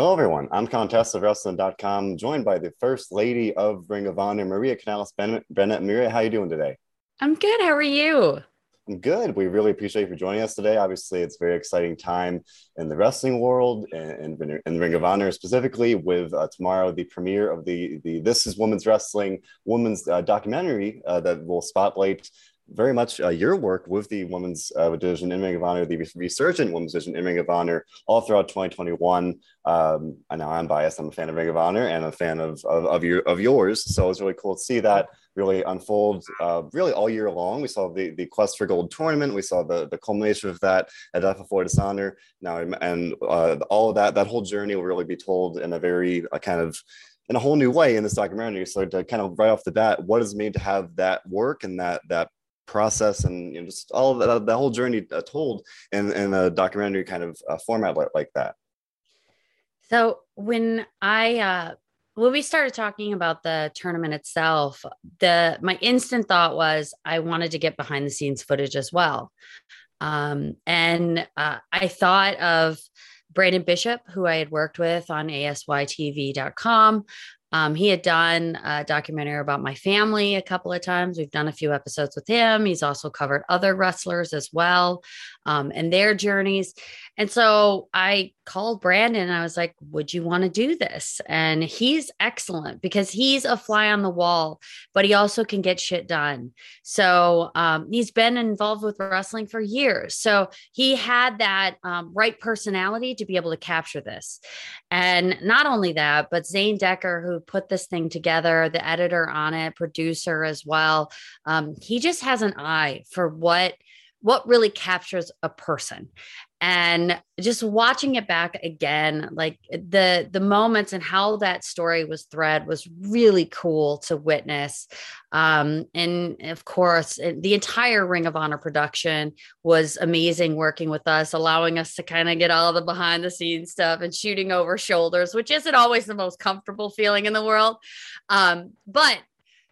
Hello, everyone. I'm Contest of Wrestling.com, joined by the First Lady of Ring of Honor, Maria Kanellis-Bennett. Maria, how are you doing today? I'm good. How are you? I'm good. We really appreciate you for joining us today. Obviously, it's a very exciting time in the wrestling world and in Ring of Honor specifically. With uh, tomorrow the premiere of the the This Is Women's Wrestling women's uh, documentary uh, that will spotlight very much uh, your work with the women's uh, division in Ring of Honor, the resurgent women's division in Ring of Honor, all throughout 2021. Um, I know I'm biased. I'm a fan of Ring of Honor and a fan of of, of your of yours. So it's really cool to see that really unfold uh, really all year long. We saw the the Quest for Gold tournament. We saw the the culmination of that at Death Before Dishonor. Now and uh, all of that that whole journey will really be told in a very uh, kind of in a whole new way in this documentary. So to kind of right off the bat, what does it mean to have that work and that that process and you know, just all that, the whole journey uh, told in, in a documentary kind of uh, format like, like that. So when I uh, when we started talking about the tournament itself, the my instant thought was I wanted to get behind the scenes footage as well, um, and uh, I thought of Brandon Bishop, who I had worked with on ASYTV.com. Um, he had done a documentary about my family a couple of times. We've done a few episodes with him. He's also covered other wrestlers as well um, and their journeys. And so I called Brandon and I was like, Would you want to do this? And he's excellent because he's a fly on the wall, but he also can get shit done. So um, he's been involved with wrestling for years. So he had that um, right personality to be able to capture this. And not only that, but Zane Decker, who put this thing together, the editor on it, producer as well, um, he just has an eye for what what really captures a person. And just watching it back again like the the moments and how that story was thread was really cool to witness. Um and of course the entire ring of honor production was amazing working with us allowing us to kind of get all the behind the scenes stuff and shooting over shoulders which isn't always the most comfortable feeling in the world. Um but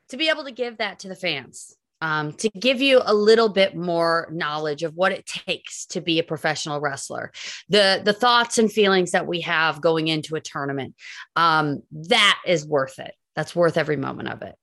to be able to give that to the fans um, to give you a little bit more knowledge of what it takes to be a professional wrestler, the the thoughts and feelings that we have going into a tournament. Um, that is worth it. That's worth every moment of it.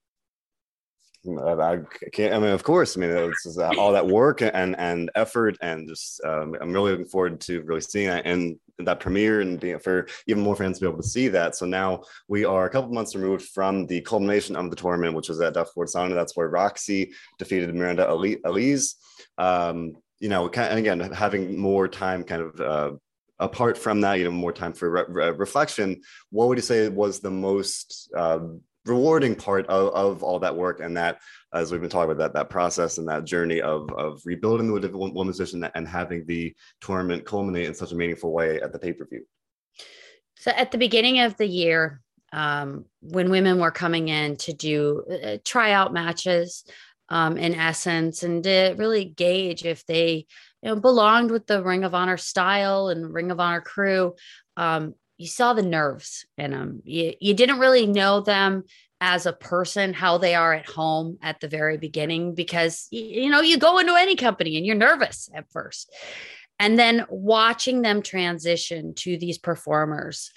I can't. I mean, of course. I mean, it's all that work and and effort, and just um, I'm really looking forward to really seeing that and that premiere and being, for even more fans to be able to see that. So now we are a couple months removed from the culmination of the tournament, which was at Death Before Dishonor. That's where Rok-C defeated Miranda Alize. Um, you know, and again, having more time, kind of. Uh, apart from that, you know, more time for re- re- reflection. What would you say was the most uh, rewarding part of, of all that work and that as we've been talking about that that process and that journey of of rebuilding the women's position and having the tournament culminate in such a meaningful way at the pay-per-view. So at the beginning of the year um, when women were coming in to do uh, tryout matches um, in essence and to really gauge if they you know belonged with the ring of honor style and ring of honor crew um, you saw the nerves in them. You, you didn't really know them as a person, how they are at home at the very beginning, because, you know, you go into any company and you're nervous at first. And then watching them transition to these performers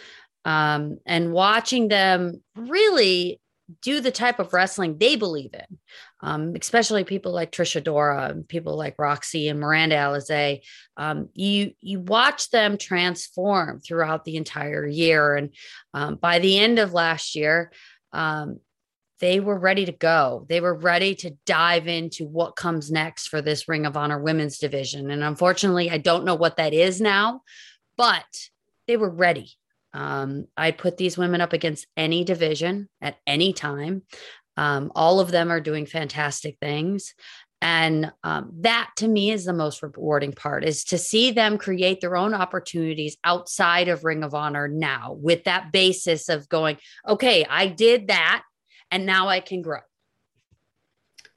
um, and watching them really do the type of wrestling they believe in, um, especially people like Trish Adora and people like Rok-C and Miranda Alizé. Um, you you watch them transform throughout the entire year, and um, by the end of last year, um, they were ready to go. They were ready to dive into what comes next for this Ring of Honor women's division. And unfortunately, I don't know what that is now, but they were ready. Um, I put these women up against any division at any time. Um, all of them are doing fantastic things. And um, that to me is the most rewarding part is to see them create their own opportunities outside of Ring of Honor now with that basis of going, okay, I did that and now I can grow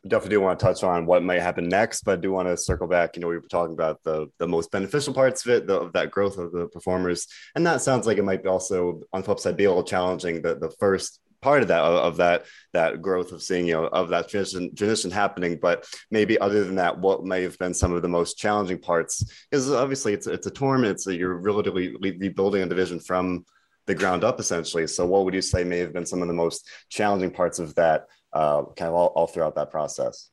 definitely do want to touch on what might happen next, but I do want to circle back. You know, we were talking about the the most beneficial parts of it, the, of that growth of the performers, and that sounds like it might also on the flip side be a little challenging. The the first part of that of, of that that growth of seeing you know of that transition transition happening but maybe other than that what may have been some of the most challenging parts is obviously it's it's a tournament so you're relatively rebuilding a division from the ground up essentially. So, what would you say may have been some of the most challenging parts of that, uh, kind of all, all throughout that process?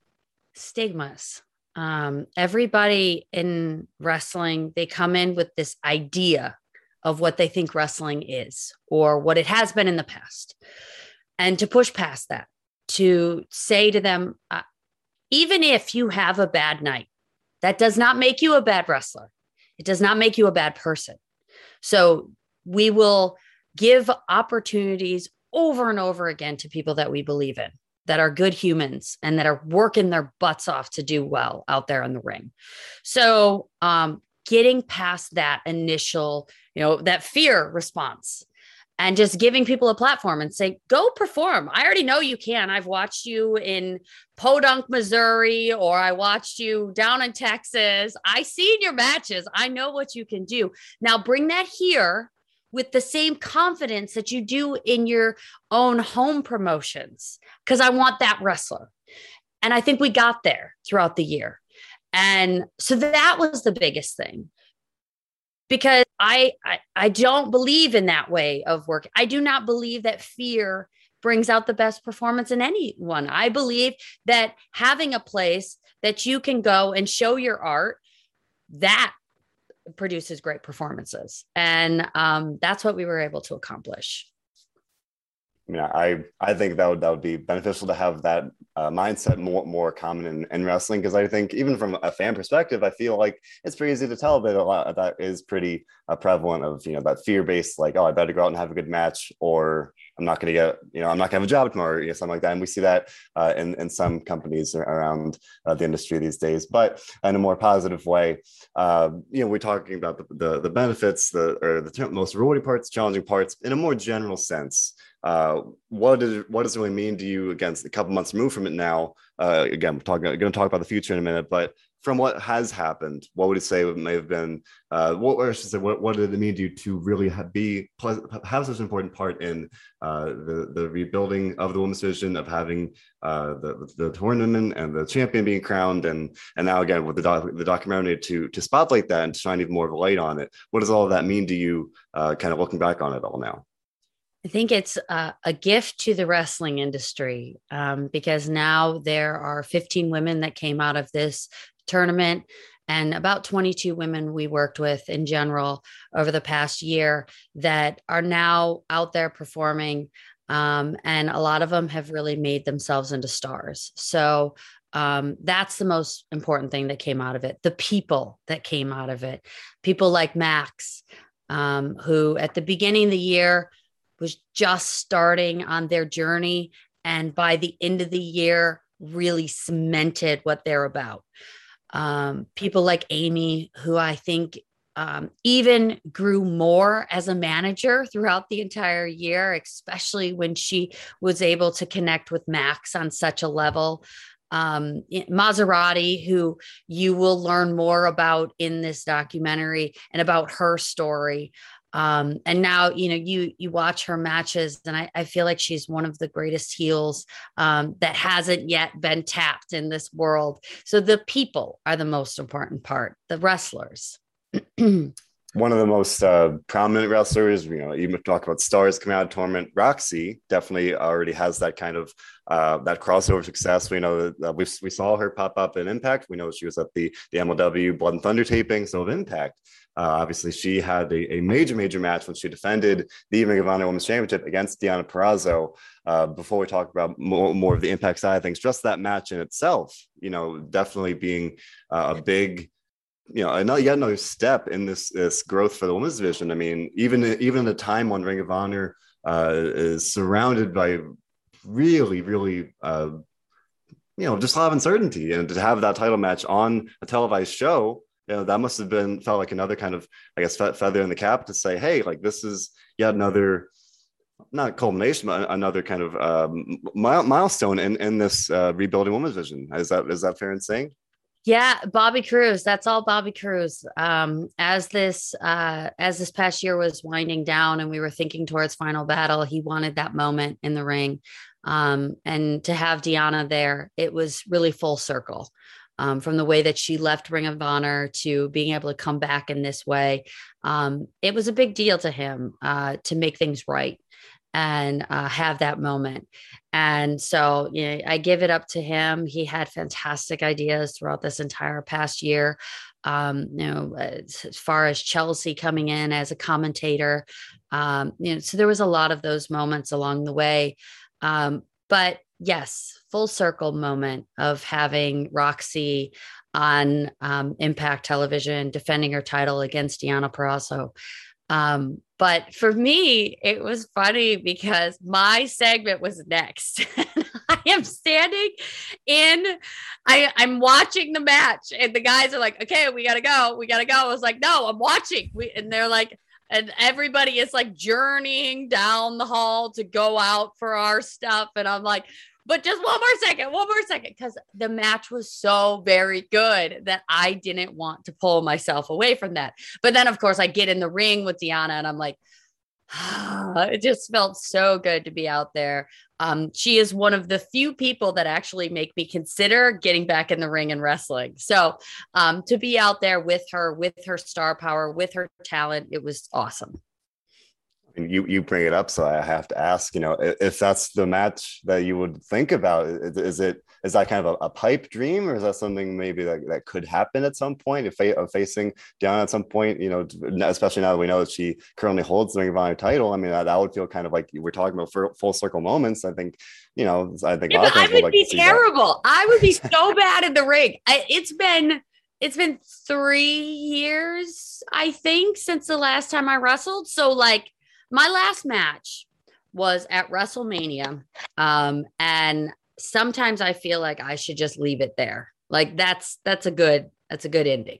Stigmas. Um, everybody in wrestling, they come in with this idea of what they think wrestling is or what it has been in the past. And to push past that, to say to them, uh, even if you have a bad night, that does not make you a bad wrestler. It does not make you a bad person. So we will give opportunities over and over again to people that we believe in, that are good humans and that are working their butts off to do well out there in the ring. So, um, getting past that initial, you know, that fear response and just giving people a platform and say, go perform. I already know you can. I've watched you in Podunk, Missouri, or I watched you down in Texas. I see in your matches. I know what you can do. Now bring that here with the same confidence that you do in your own home promotions, because I want that wrestler. And I think we got there throughout the year. And so that was the biggest thing because I, I I don't believe in that way of work. I do not believe that fear brings out the best performance in anyone. I believe that having a place that you can go and show your art that produces great performances, and um, that's what we were able to accomplish. Yeah, I I think that would that would be beneficial to have that uh, mindset more more common in, in wrestling because I think even from a fan perspective, I feel like it's pretty easy to tell that a lot that is pretty uh, prevalent of you know that fear based like oh I better go out and have a good match or I'm not going to get you know I'm not going to have a job tomorrow or you know, something like that. And we see that uh, in in some companies around uh, the industry these days. But in a more positive way uh, you know we're talking about the the, the benefits the or the most rewarding parts challenging parts in a more general sense uh, what does what does it really mean to you against a couple months removed from it now? Uh, again, we're talking going to talk about the future in a minute, but from what has happened, what would you say may have been uh, what or should say what, what did it mean to you to really have, be have such an important part in uh, the the rebuilding of the women's division of having uh, the the tournament and the champion being crowned and and now again with the doc, the documentary to to spotlight that and shine even more of a light on it. What does all of that mean to you? Uh, kind of looking back on it all now. I think it's a, a gift to the wrestling industry um, because now there are 15 women that came out of this tournament and about 22 women we worked with in general over the past year that are now out there performing. Um, and a lot of them have really made themselves into stars. So um, that's the most important thing that came out of it. The people that came out of it, people like Max, um, who at the beginning of the year was just starting on their journey. And by the end of the year, really cemented what they're about. Um, people like Amy, who I think um, even grew more as a manager throughout the entire year, especially when she was able to connect with Max on such a level. Um, Mazzerati, who you will learn more about in this documentary and about her story um and now you know you you watch her matches and I, I feel like she's one of the greatest heels um that hasn't yet been tapped in this world so the people are the most important part the wrestlers one of the most uh, prominent wrestlers, you know, even if talk about stars coming out of tournament, Rok-C definitely already has that kind of uh, that crossover success. We know that we, we saw her pop up in Impact. We know she was at the the MLW Blood and Thunder taping. So of Impact, uh, obviously she had a, a, major major match when she defended the Ring of Honor Women's Championship against Deonna Purrazzo. Uh, before we talk about more, more, of the Impact side of things, just that match in itself, you know, definitely being uh, a big you know another yet another step in this this growth for the women's division. I mean, even even the time when Ring of Honor uh, is surrounded by really really uh, you know just a lot of uncertainty, and to have that title match on a televised show, you know that must have been felt like another kind of I guess feather in the cap to say, hey, like this is yet another not culmination, but another kind of um, milestone in in this uh, rebuilding women's vision. Is that is that fair in saying? Yeah, Bobby Cruise. That's all Bobby Cruise. Um, as this uh, as this past year was winding down and we were thinking towards final battle, he wanted that moment in the ring. Um, and to have Deonna there, it was really full circle. Um, from the way that she left Ring of Honor to being able to come back in this way. Um, it was a big deal to him uh, to make things right and uh, have that moment. And so, you know, I give it up to him. He had fantastic ideas throughout this entire past year. Um, you know, as far as Chelsea coming in as a commentator, um, you know, so there was a lot of those moments along the way. Um, but yes, full circle moment of having Rok-C on um, Impact Television defending her title against Deonna Purrazzo. Um, but for me, it was funny because my segment was next. I am standing in, I, I'm watching the match, and the guys are like, okay, we gotta go, we gotta go. I was like, no, I'm watching. We, and they're like, and everybody is like journeying down the hall to go out for our stuff. And I'm like, but just one more second, one more second, because the match was so very good that I didn't want to pull myself away from that. But then, of course, I get in the ring with Deonna and I'm like, it just felt so good to be out there. Um, she is one of the few people that actually make me consider getting back in the ring and wrestling. So um, to be out there with her, with her star power, with her talent, it was awesome you you bring it up, so I have to ask. You know, if that's the match that you would think about, is it is that kind of a, a pipe dream, or is that something maybe that, that could happen at some point? If facing down at some point, you know, especially now that we know that she currently holds the Ring of Honor title. I mean, that, that would feel kind of like we're talking about full circle moments. I think, you know, I think I would, would like be terrible. I would be so bad in the ring. I, it's been it's been three years, I think, since the last time I wrestled. So like my last match was at WrestleMania. Um, and sometimes I feel like I should just leave it there. Like that's that's a good that's a good ending.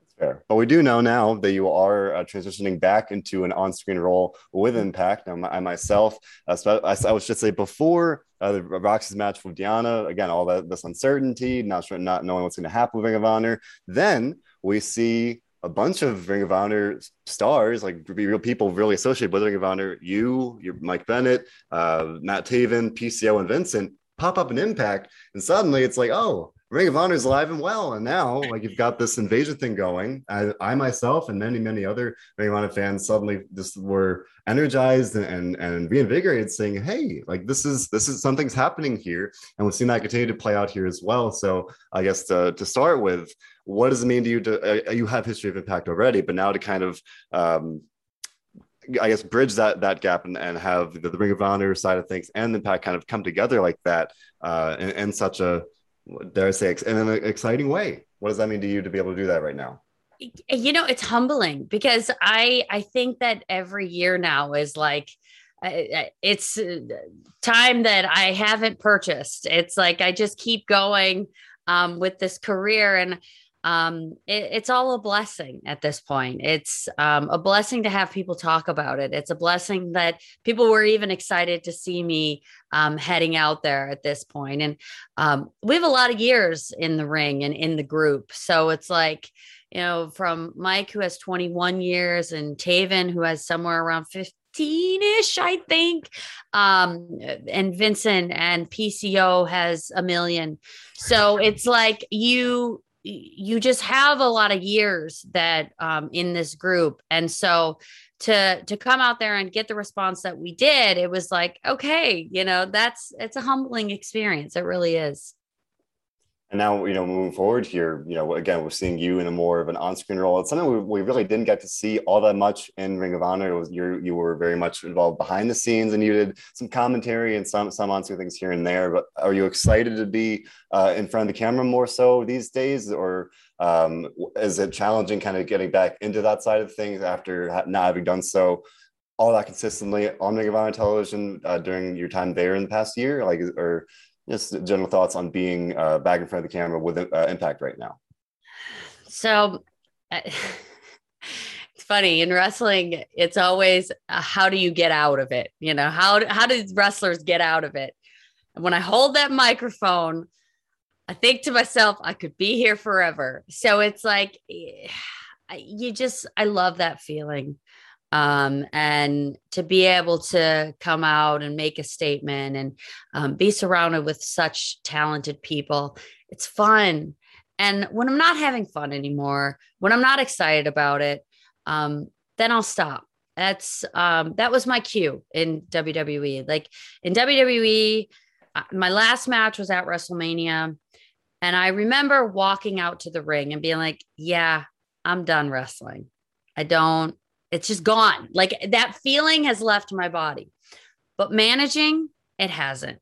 That's Fair. But we do know now that you are uh, transitioning back into an on-screen role with Impact. Now, I myself, uh, I, I would just say before uh, the Rok-C's match with Deonna, again, all that this uncertainty, not sure, not knowing what's going to happen with Ring of Honor. Then we see a bunch of Ring of Honor stars, like real people really associated with Ring of Honor, you, your Mike Bennett, uh, Matt Taven, PCO, and Vincent pop up an impact, and suddenly it's like, oh, Ring of Honor is alive and well, and now like you've got this invasion thing going. I, I myself and many many other Ring of Honor fans suddenly just were energized and, and and reinvigorated, saying, hey, like this is this is something's happening here, and we've seen that continue to play out here as well. So I guess to to start with what does it mean to you to uh, you have history of impact already but now to kind of um, I guess bridge that that gap and, and have the, the, Ring of Honor side of things and Impact kind of come together like that uh, in, in such a dare I say in an exciting way. What does that mean to you to be able to do that right now? You know, it's humbling because I I think that every year now is like it's uh, time that I haven't purchased. It's like I just keep going um, with this career and um, it, it's all a blessing at this point. It's um, a blessing to have people talk about it. It's a blessing that people were even excited to see me um, heading out there at this point. And um, we have a lot of years in the ring and in the group. So it's like, you know, from Mike, who has 21 years, and Taven, who has somewhere around 15 ish, I think. Um, and Vincent and PCO has a million. So it's like you you just have a lot of years that um, in this group. And so to to come out there and get the response that we did it was like okay you know that's it's a humbling experience. It really is and now, you know, moving forward here, you know, again, we're seeing you in a more of an on-screen role. It's something we, we really didn't get to see all that much in Ring of Honor. It was you you were very much involved behind the scenes, and you did some commentary and some some on-screen things here and there. But are you excited to be uh, in front of the camera more so these days, or um, is it challenging, kind of getting back into that side of things after not having done so? all that consistently on Ring of Honor television uh, during your time there in the past year? Like, or just general thoughts on being uh, back in front of the camera with uh, Impact right now. So it's funny in wrestling. It's always uh, how do you get out of it? You know how how do wrestlers get out of it? And when I hold that microphone, I think to myself, I could be here forever. So it's like you just I love that feeling um, and to be able to come out and make a statement and um, be surrounded with such talented people it's fun. And when i'm not having fun anymore when i'm not excited about it um, then i'll stop. That's um, that was my cue in wwe like in wwe uh, my last match was at wrestlemania and i remember walking out to the ring and being like yeah i'm done wrestling. I don't it's just gone. Like that feeling has left my body. But managing, it hasn't.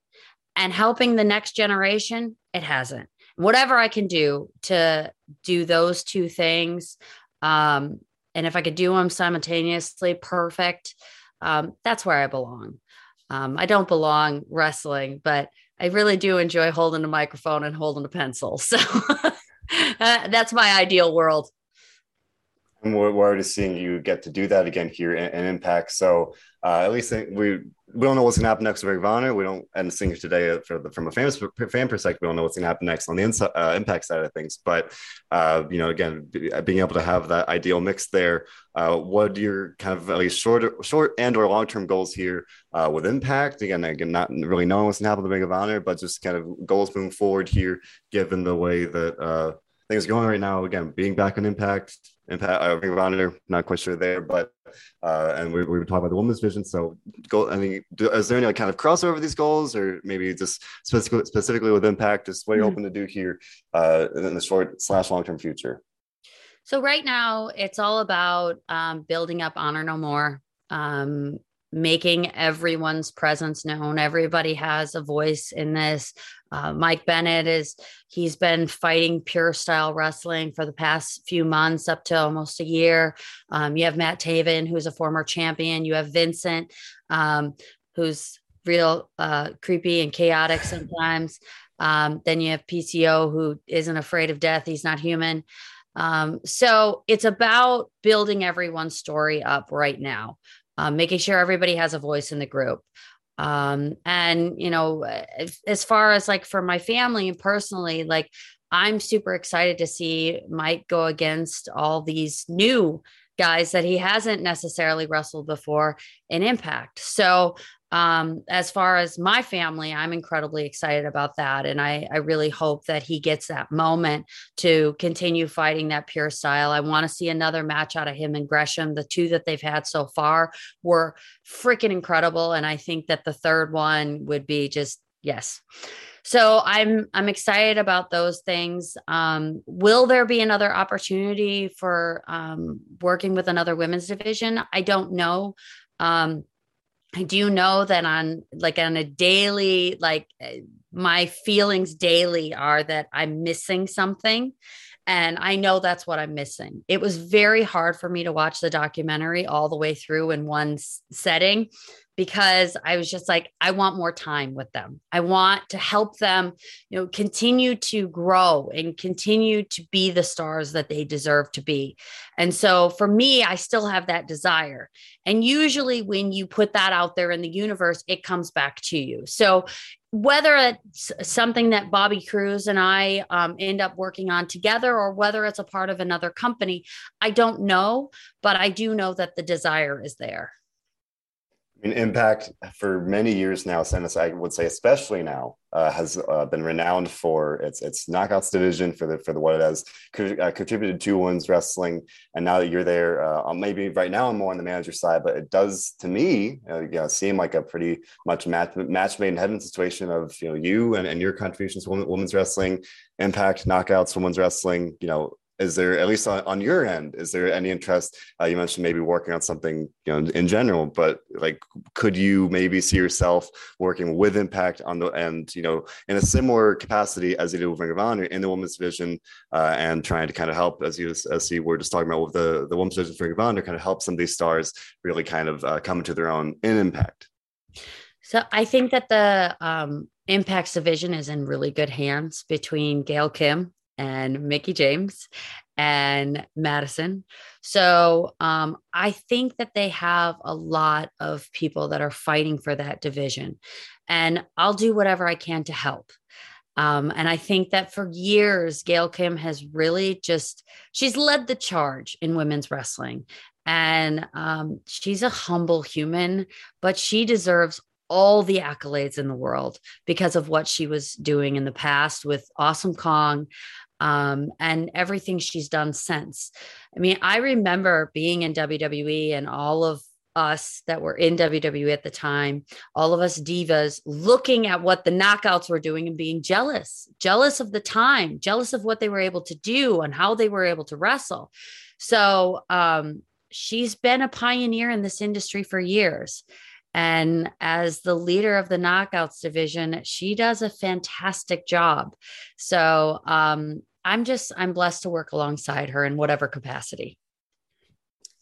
And helping the next generation, it hasn't. Whatever I can do to do those two things, um, and if I could do them simultaneously, perfect. Um, that's where I belong. Um, I don't belong wrestling, but I really do enjoy holding a microphone and holding a pencil. So uh, that's my ideal world. And we're, we're, already seeing you get to do that again here in, in Impact. So uh, at least we we don't know what's going to happen next with Ring of Honor. We don't, and seeing today uh, the, from a fan, fan perspective, we don't know what's going to happen next on the uh, Impact side of things. But uh, you know, again, being able to have that ideal mix there. Uh, what are your kind of at least short, short and or long term goals here uh, with Impact? Again, again, not really knowing what's going to happen with Ring of Honor, but just kind of goals moving forward here, given the way that things are going right now. Again, being back on Impact Impact, uh, Ring of Honor, not quite sure there, but uh, and we, we were talking about the women's vision. So, goal. I mean, do, is there any like, kind of crossover these goals, or maybe just specifically specifically with Impact? Just what you're mm-hmm. hoping to do here uh, in the short slash long term future. So right now, it's all about um, building up Honor No More. Um, making everyone's presence known. Everybody has a voice in this. Uh, Mike Bennett is, he's been fighting pure style wrestling for the past few months, up to almost a year. Um, you have Matt Taven, who's a former champion. You have Vincent, um, who's real uh, creepy and chaotic sometimes. Um, then you have PCO, who isn't afraid of death. He's not human. Um, so it's about building everyone's story up right now um, making sure everybody has a voice in the group. Um, and, you know, as, far as like for my family and personally, like I'm super excited to see Mike go against all these new guys that he hasn't necessarily wrestled before in Impact. So um, as far as my family, I'm incredibly excited about that. And I, I really hope that he gets that moment to continue fighting that pure style. I want to see another match out of him and Gresham. The two that they've had so far were freaking incredible. And I think that the third one would be just, yes. So I'm I'm excited about those things. Um, will there be another opportunity for um, working with another women's division? I don't know. Um, I do know that on like on a daily, like eh, my feelings daily are that I'm missing something. And I know that's what I'm missing. It was very hard for me to watch the documentary all the way through in one setting because I was just like, I want more time with them. I want to help them, you know, continue to grow and continue to be the stars that they deserve to be. And so for me, I still have that desire. And usually when you put that out there in the universe, it comes back to you. So whether it's something that Bobby Cruise and I um, end up working on together or whether it's a part of another company, I don't know, but I do know that the desire is there. Mean, Impact for many years now, since I would say especially now, uh, has uh, been renowned for its its knockouts division for the for the what it has co- uh, contributed to women's wrestling. And now that you're there, uh, maybe right now I'm more on the manager side, but it does to me, uh, you know, seem like a pretty much match match made in heaven situation of you know you and, and your contributions to women's wrestling, Impact knockouts, women's wrestling. You know, is there at least on, on your end is there any interest? Uh, you mentioned maybe working on something you know in general but like could you maybe see yourself working with impact on the end you know in a similar capacity as you do with ring of honor in the women's division uh, and trying to kind of help as you as you were just talking about with the the women's division ring of honor kind of help some of these stars really kind of uh, come into their own in impact? So i think that the um impact's division is in really good hands between gail kim and Mickie James and Madison. So um, I think that they have a lot of people that are fighting for that division. And I'll do whatever I can to help. Um, and I think that for years, Gail Kim has really just, she's led the charge in women's wrestling. And um, she's a humble human, but she deserves all the accolades in the world because of what she was doing in the past with Awesome Kong um, and everything she's done since. I mean, I remember being in WWE and all of us that were in WWE at the time, all of us divas looking at what the knockouts were doing and being jealous, jealous of the time, jealous of what they were able to do and how they were able to wrestle. So um, she's been a pioneer in this industry for years. And as the leader of the knockouts division, she does a fantastic job. So um, I'm just, I'm blessed to work alongside her in whatever capacity.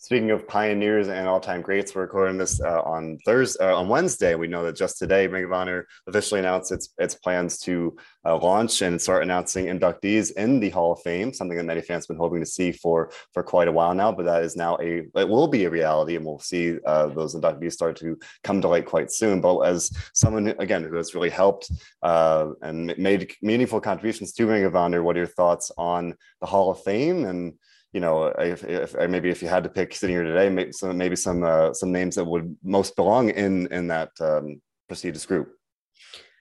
Speaking of pioneers and all-time greats, we're recording this uh, on Thursday, uh, on Wednesday. We know that just today, Ring of Honor officially announced its its plans to uh, launch and start announcing inductees in the Hall of Fame. Something that many fans have been hoping to see for for quite a while now, but that is now a it will be a reality, and we'll see uh, those inductees start to come to light quite soon. But as someone again who has really helped uh, and made meaningful contributions to Ring of Honor, what are your thoughts on the Hall of Fame and you know, if, if maybe if you had to pick sitting here today, maybe some maybe some uh, some names that would most belong in in that um, prestigious group.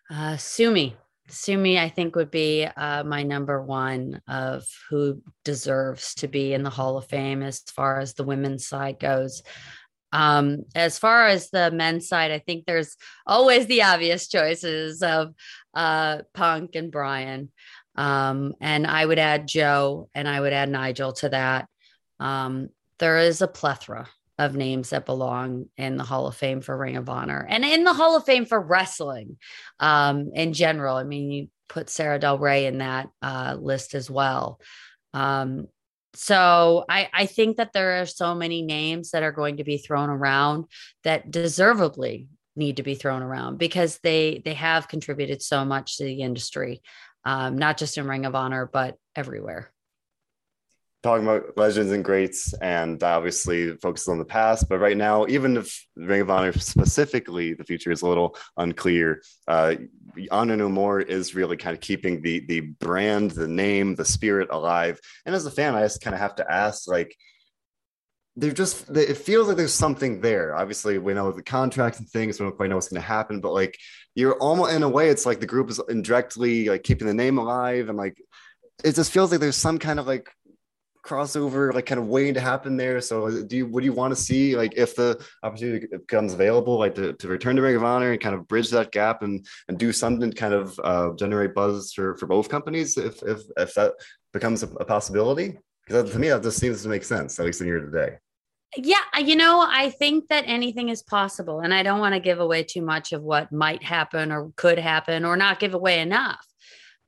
Uh, Sumie, Sumie, I think would be uh, my number one of who deserves to be in the Hall of Fame as far as the women's side goes. Um, as far as the men's side, I think there's always the obvious choices of uh, Punk and Bryan. Um, and I would add Joe and I would add Nigel to that. Um, there is a plethora of names that belong in the Hall of Fame for Ring of Honor and in the Hall of Fame for wrestling um, in general. I mean, you put Sara Del Rey in that uh, list as well. Um, so I, I think that there are so many names that are going to be thrown around that deservedly need to be thrown around because they they have contributed so much to the industry um, not just in Ring of Honor, but everywhere. Talking about legends and greats, and obviously focuses on the past. But right now, even if Ring of Honor specifically, the future is a little unclear. Uh, Honor No More is really kind of keeping the the brand, the name, the spirit alive. And as a fan, I just kind of have to ask, like, they're just it feels like there's something there. Obviously we know the contracts and things we don't quite know what's going to happen but like you're almost in a way it's like the group is indirectly like keeping the name alive and like it just feels like there's some kind of like crossover like kind of waiting to happen there. So do you what do you want to see like if the opportunity becomes available like to, to return to ring of honor and kind of bridge that gap and and do something to kind of uh, generate buzz for for both companies if if if that becomes a, a possibility? Because to me that just seems to make sense at least in here today yeah, you know, I think that anything is possible. And I don't want to give away too much of what might happen or could happen or not give away enough.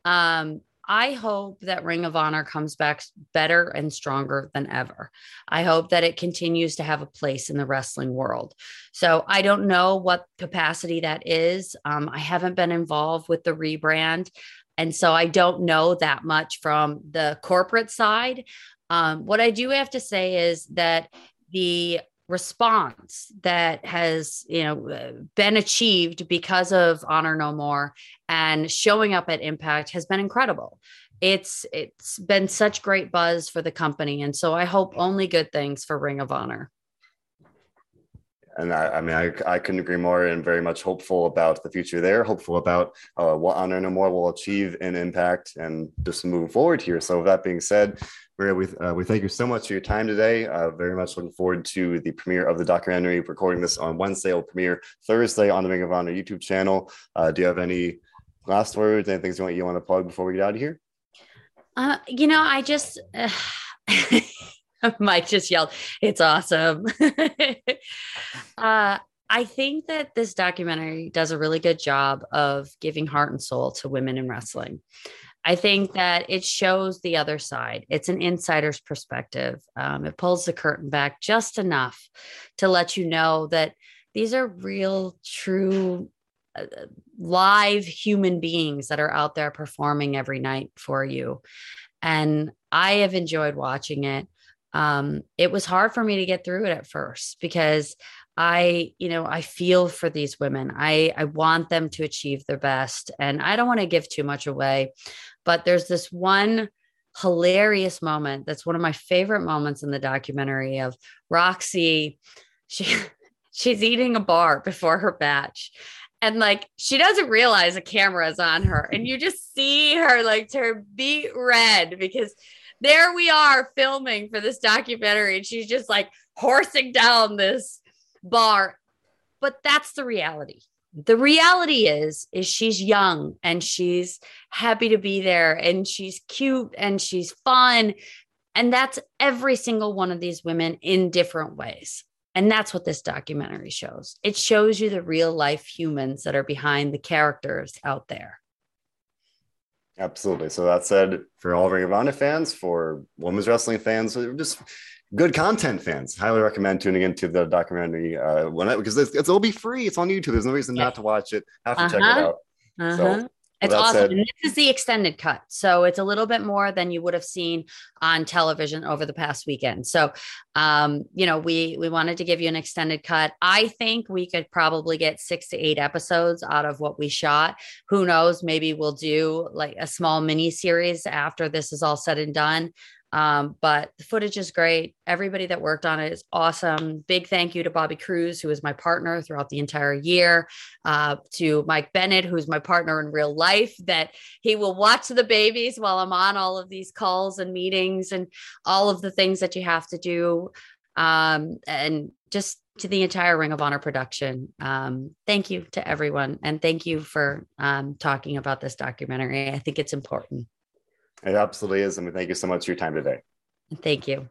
Um, I hope that Ring of Honor comes back better and stronger than ever. I hope that it continues to have a place in the wrestling world. So I don't know what capacity that is. Um, I haven't been involved with the rebrand. And so I don't know that much from the corporate side. Um, what I do have to say is that the response that has you know been achieved because of honor no more and showing up at impact has been incredible. It's it's been such great buzz for the company. And so i hope only good things for ring of honor and I, I mean, I, I couldn't agree more and very much hopeful about the future there, hopeful about uh, what Honor No More will achieve in impact and just moving forward here. So, with that being said, we, uh, we thank you so much for your time today. Uh, very much looking forward to the premiere of the documentary. Recording this on Wednesday, will premiere Thursday on the Ring of Honor YouTube channel. Uh, do you have any last words, anything you want you want to plug before we get out of here? Uh, you know, I just Mike just yelled, "It's awesome." uh, I think that this documentary does a really good job of giving heart and soul to women in wrestling. I think that it shows the other side. It's an insider's perspective. Um, it pulls the curtain back just enough to let you know that these are real, true, uh, live human beings that are out there performing every night for you. And I have enjoyed watching it. Um, it was hard for me to get through it at first because I, you know, I feel for these women. I I want them to achieve their best and I don't want to give too much away. But there's this one hilarious moment that's one of my favorite moments in the documentary of Rok-C she she's eating a bar before her batch and like she doesn't realize a camera is on her and you just see her like turn beet red because there we are filming for this documentary and she's just like horsing down this bar but that's the reality the reality is is she's young and she's happy to be there and she's cute and she's fun and that's every single one of these women in different ways and that's what this documentary shows. It shows you the real life humans that are behind the characters out there. Absolutely. So that said, for all Ring of Honor fans, for women's wrestling fans, just good content fans, highly recommend tuning into the documentary uh, when I, because it's, it'll be free. It's on YouTube. There's no reason yeah. not to watch it. Have to uh-huh. check it uh-huh. out. Uh-huh. So it's awesome. Said, and this is the extended cut. So it's a little bit more than you would have seen on television over the past weekend. So um, you know, we we wanted to give you an extended cut. I think we could probably get 6 to 8 episodes out of what we shot. Who knows, maybe we'll do like a small mini series after this is all said and done. Um, but the footage is great. Everybody that worked on it is awesome. Big thank you to Bobby Cruise, who was my partner throughout the entire year, uh, to Mike Bennett, who's my partner in real life, that he will watch the babies while I'm on all of these calls and meetings and all of the things that you have to do. Um, and just to the entire Ring of Honor production. Um, thank you to everyone. And thank you for um, talking about this documentary. I think it's important. It absolutely is. I mean, thank you so much for your time today. Thank you.